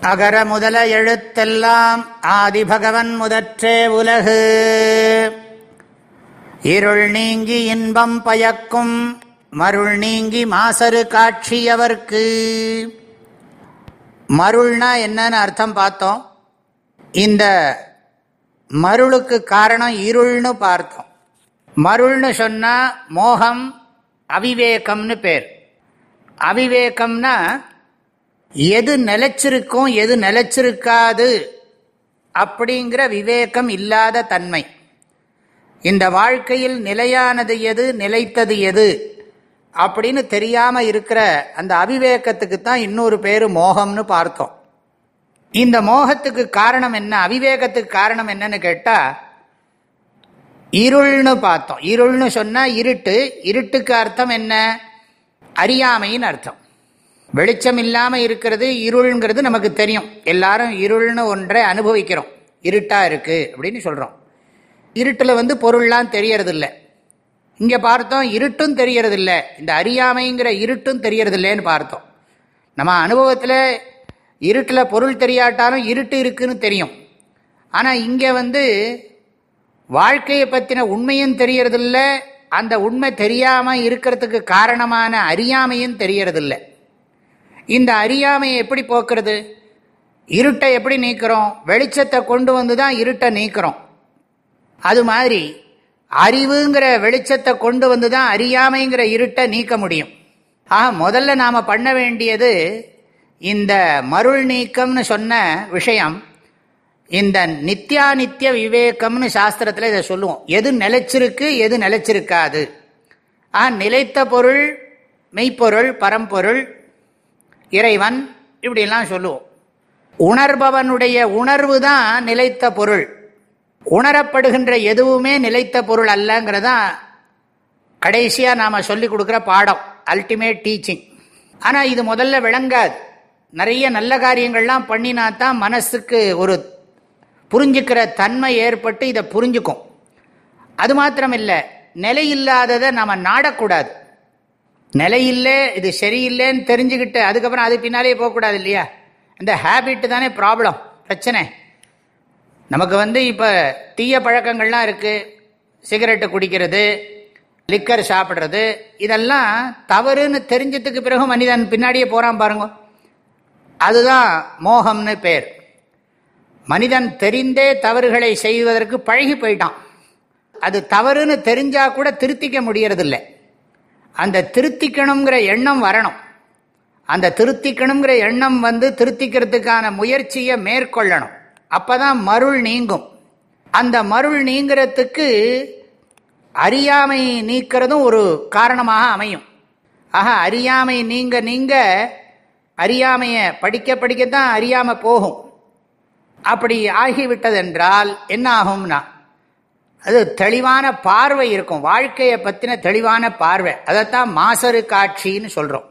அகர முதல எழுத்தெல்லாம் ஆதிபகவன் முதற்றே உலகு. இருள் நீங்கி இன்பம் பயக்கும் மருள் நீங்கி மாசரு காட்சியவர்க்கு. மருள்னா என்னன்னு அர்த்தம் பார்த்தோம். இந்த மருளுக்கு காரணம் இருள்னு பார்த்தோம். மருள்னு சொன்னா மோகம் அவிவேகம்னு பேர். அவிவேகம்னா எது நிலைச்சிருக்கும் எது நிலைச்சிருக்காது அப்படிங்கிற விவேகம் இல்லாத தன்மை. இந்த வாழ்க்கையில் நிலையானது எது நிலைத்தது எது அப்படின்னு தெரியாமல் இருக்கிற அந்த அவிவேகத்துக்கு தான் இன்னொரு பேர் மோகம்னு பார்த்தோம். இந்த மோகத்துக்கு காரணம் என்ன அவிவேகத்துக்கு காரணம் என்னன்னு கேட்டால் இருள்னு பார்த்தோம். இருள்னு சொன்னால் இருட்டு இருட்டுக்கு அர்த்தம் என்ன? அறியாமைன்னு அர்த்தம். வெளிச்சம் இல்லாமல் இருக்கிறது இருள்ங்கிறது நமக்கு தெரியும். எல்லாரும் இருள்னு ஒன்றை அனுபவிக்கிறோம். இருட்டாக இருக்குது அப்படின்னு சொல்கிறோம் இருட்டில் வந்து பொருள்லாம் தெரியறதில்ல. இங்கே பார்த்தோம் இருட்டும் தெரியறதில்ல. இந்த அறியாமைங்கிற இருட்டும் தெரியறதில்லைன்னு பார்த்தோம். நம்ம அனுபவத்தில் இருட்டில் பொருள் தெரியாட்டாலும் இருட்டு இருக்குன்னு தெரியும். ஆனால் இங்கே வந்து வாழ்க்கையை பற்றின உண்மையும் தெரியறதில்ல அந்த உண்மை தெரியாமல் இருக்கிறதுக்கு காரணமான அறியாமையும் தெரியறதில்லை. இந்த அறியாமையை எப்படி போக்குறது? இருட்டை எப்படி நீக்கிறோம்? வெளிச்சத்தை கொண்டு வந்து தான் இருட்டை நீக்கிறோம். அது மாதிரி அறிவுங்கிற வெளிச்சத்தை கொண்டு வந்து தான் அறியாமைங்கிற இருட்டை நீக்க முடியும். ஆக முதல்ல நாம் பண்ண வேண்டியது இந்த மருள் நீக்கம்னு சொன்ன விஷயம் இந்த நித்தியானித்திய விவேகம்னு சாஸ்திரத்தில் இதை சொல்லுவோம். எது நிலைச்சிருக்கு எது நிலைச்சிருக்காது. ஆ நிலைத்த பொருள் மெய்ப்பொருள் பரம்பொருள் இறைவன் இப்படிலாம் சொல்லுவோம். உணர்பவனுடைய உணர்வு தான் நிலைத்த பொருள். உணரப்படுகின்ற எதுவுமே நிலைத்த பொருள் அல்லங்கிறதான் கடைசியாக நாம் சொல்லி கொடுக்குற பாடம் அல்டிமேட் டீச்சிங் ஆனால் இது முதல்ல விளங்காது. நிறைய நல்ல காரியங்கள்லாம் பண்ணினா தான் மனசுக்கு ஒரு புரிஞ்சுக்கிற தன்மை ஏற்பட்டு இதை புரிஞ்சுக்கும். அது மாத்திரம் இல்லை நிலையில்லாததை நாம் நாடக்கூடாது. நிலையில்லை இது சரியில்லைன்னு தெரிஞ்சுக்கிட்டு அதுக்கப்புறம் அது பின்னாலேயே போகக்கூடாது இல்லையா? இந்த ஹேபிட் தானே ப்ராப்ளம் பிரச்சனை. நமக்கு வந்து இப்போ தீய பழக்கங்கள்லாம் இருக்குது சிகரெட்டு குடிக்கிறது லிக்கர் சாப்பிட்றது இதெல்லாம் தவறுன்னு தெரிஞ்சதுக்கு பிறகு மனிதன் பின்னாடியே போகிறான் பாருங்க. அதுதான் மோகம்னு பேர். மனிதன் தெரிந்தே தவறுகளை செய்வதற்கு பழகி போயிட்டான். அது தவறுன்னு தெரிஞ்சால் கூட திருத்திக்க முடியறதில்லை. அந்த திருத்திக்கணுங்கிற எண்ணம் வரணும். அந்த திருத்திக்கணுங்கிற எண்ணம் வந்து திருத்திக்கிறதுக்கான முயற்சியை மேற்கொள்ளணும். அப்பதான் மருள் நீங்கும். அந்த மருள் நீங்கிறதுக்கு அறியாமை நீக்கிறதும் ஒரு காரணமாக அமையும். ஆக அறியாமை நீங்க நீங்க அறியாமையை படிக்க படிக்கத்தான் அறியாமல் போகும். அப்படி ஆகிவிட்டதென்றால் என்ன ஆகும்னா அது தெளிவான பார்வை இருக்கும். வாழ்க்கையை பற்றின தெளிவான பார்வை. அதைத்தான் மாசரு காட்சின்னு சொல்கிறோம்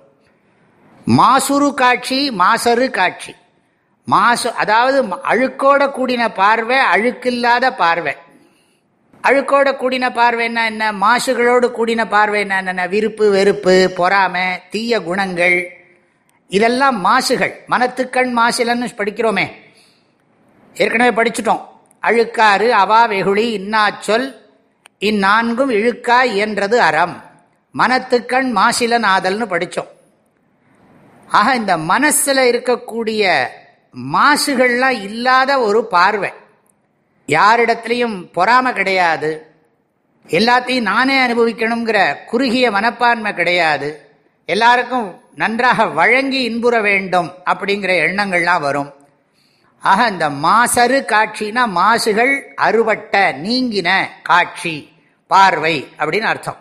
மாசுரு காட்சி மாசரு காட்சி. மாசு அதாவது அழுக்கோட கூடின பார்வை அழுக்கில்லாத பார்வை. அழுக்கோட கூடின பார்வைன்னா என்ன மாசுகளோடு கூடின பார்வை என்ன? விருப்பு வெறுப்பு பொறாமை தீய குணங்கள். இதெல்லாம் மாசுகள். மனத்துக்கண் மாசிலன்னு படிக்கிறோமே. ஏற்கனவே படிச்சுட்டோம். அழுக்காறு அவா வெகுளி இன்னாச்சொல் இந்நான்கும் இழுக்கா இயன்றது அறம். மனத்துக்கண் மாசிலன் ஆதல்னு படித்தோம் ஆக இந்த மனசில் இருக்கக்கூடிய மாசுகள்லாம் இல்லாத ஒரு பார்வை. யாரிடத்துலையும் பொறாமை கிடையாது. எல்லாத்தையும் நானே அனுபவிக்கணுங்கிற குறுகிய மனப்பான்மை கிடையாது. எல்லாருக்கும் நன்றாக வழங்கி இன்புற வேண்டும் அப்படிங்கிற எண்ணங்கள்லாம் வரும். ஆக இந்த மாசரு காட்சினா மாசுகள் அறுவட்ட நீங்கின காட்சி பார்வை அப்படின்னு அர்த்தம்.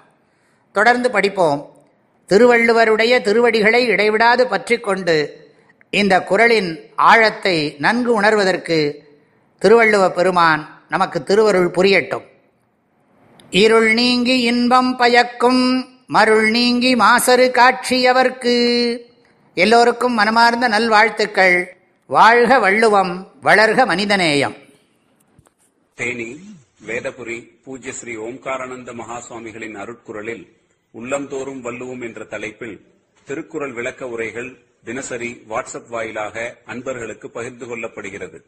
தொடர்ந்து படிப்போம். திருவள்ளுவருடைய திருவடிகளை இடைவிடாது பற்றி கொண்டு இந்த குரலின் ஆழத்தை நன்கு உணர்வதற்கு திருவள்ளுவ பெருமான் நமக்கு திருவருள் புரியட்டும். இருள் நீங்கி இன்பம் பயக்கும் மருள் நீங்கி மாசரு காட்சியவர்க்கு எல்லோருக்கும் மனமார்ந்த நல்வாழ்த்துக்கள். வாழ்க வள்ளுவம் வளர்க மனிதநேயம். தேனி வேதபுரி பூஜ்ய ஸ்ரீ ஓம்காரானந்த மகாசுவாமிகளின் அருட்குரலில் உள்ளந்தோறும் வள்ளுவோம் என்ற தலைப்பில் திருக்குறள் விளக்க உரைகள் தினசரி வாட்ஸ்அப் வாயிலாக அன்பர்களுக்கு பகிர்ந்து கொள்ளப்படுகிறது.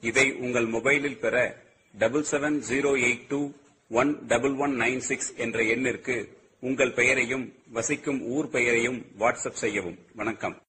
இதை உங்கள் மொபைலில் பெற double seven zero eight two one double one nine six என்ற எண்ணிற்கு உங்கள் பெயரையும் வசிக்கும் ஊர் பெயரையும் வாட்ஸ்அப் செய்யவும். வணக்கம்.